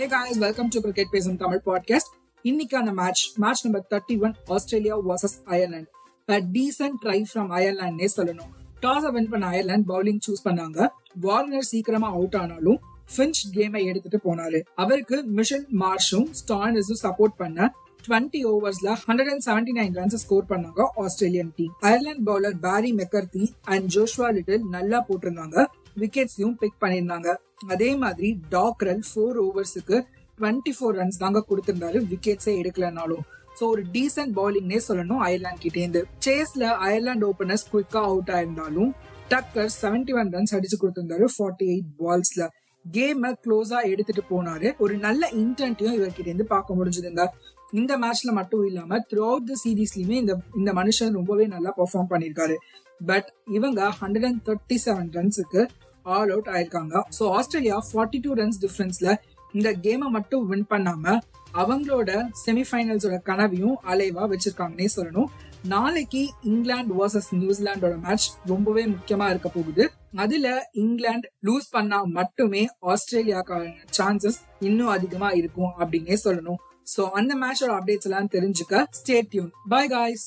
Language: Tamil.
Hey guys welcome to cricket பேசும் தமிழ் பாட்காஸ்ட் இன்னைக்கான match match number thirty one Australia versus Ireland decent try from அயர்லாண்ட்னே சொல்லணும். டாஸ் வின் பண்ண அயர்லாந்து பவுலிங் சூஸ் பண்ணாங்க. வார்னர் சீக்கிரமா அவுட் ஆனாலும் ஃபின்ச் கேமை எடுத்துட்டு போனாரு. அவருக்கு மிஷன் மார்ஷும் ஸ்டார்னஸும் சப்போர்ட் பண்ண twenty ஓவர்ஸ்ல hundred and seventy nine runs score பண்ணாங்க Australian team Ireland bowler Barry McCarthy and Joshua Little நல்லா போட்டிருந்தாங்க. விக்கெட்ஸையும் பிக் பண்ணியிருந்தாங்க. அதே மாதிரி Dockrell four ஓவர்ஸுக்கு twenty four runs தாங்க கொடுத்திருந்தாரு. விக்கெட்ஸே எடுக்கலனாலும் ஸோ ஒரு டீசென்ட் பவுலிங்னே சொல்லணும் அயர்லாந்து கிட்டேந்து. சேஸ்ல அயர்லாந்து ஓப்பனர்ஸ் குயிக்கா அவுட் ஆயிருந்தாலும் டக்கர் செவன்டி ஒன் ரன்ஸ் அடிச்சு கொடுத்திருந்தாரு ஃபார்ட்டி எயிட் பால்ஸ்ல கேமை க்ளோஸா எடுத்துட்டு போனாரு. ஒரு நல்ல இன்டென்ட்டையும் இவர்கிட்ட இருந்து பார்க்க முடிஞ்சதுங்க. இந்த மேட்ச்ல மட்டும் இல்லாம த்ரூ அவுட் த சீரீஸ்லயுமே இந்த இந்த மனுஷன் ரொம்பவே நல்லா பெர்ஃபார்ம் பண்ணிருக்காரு பட் இவங்க ஹண்ட்ரட் அண்ட் தேர்ட்டி செவன் ரன்ஸுக்கு ஆல் அவுட் ஆயிருக்காங்க. So Australia forty two runs டிஃபரன்ஸ்ல இந்த கேமை மட்டும் வின் பண்ணாம அவங்களோட செமிஃபைனல்ஸோட கனவையும் அலைவா வச்சிருக்காங்கன்னே சொல்லணும். நாளைக்கு இங்கிலாந்து வர்சஸ் நியூசிலாண்டோட மேட்ச் ரொம்பவே முக்கியமா இருக்க போகுது. அதுல இங்கிலாந்து லூஸ் பண்ணா மட்டுமே ஆஸ்திரேலியாக்கான சான்சஸ் இன்னும் அதிகமா இருக்கும் அப்படின்னே சொல்லணும். சோ அந்த மேட்சோட அப்டேட்ஸ் எல்லாம் தெரிஞ்சுக்க ஸ்டே டியூன் பை காய்ஸ்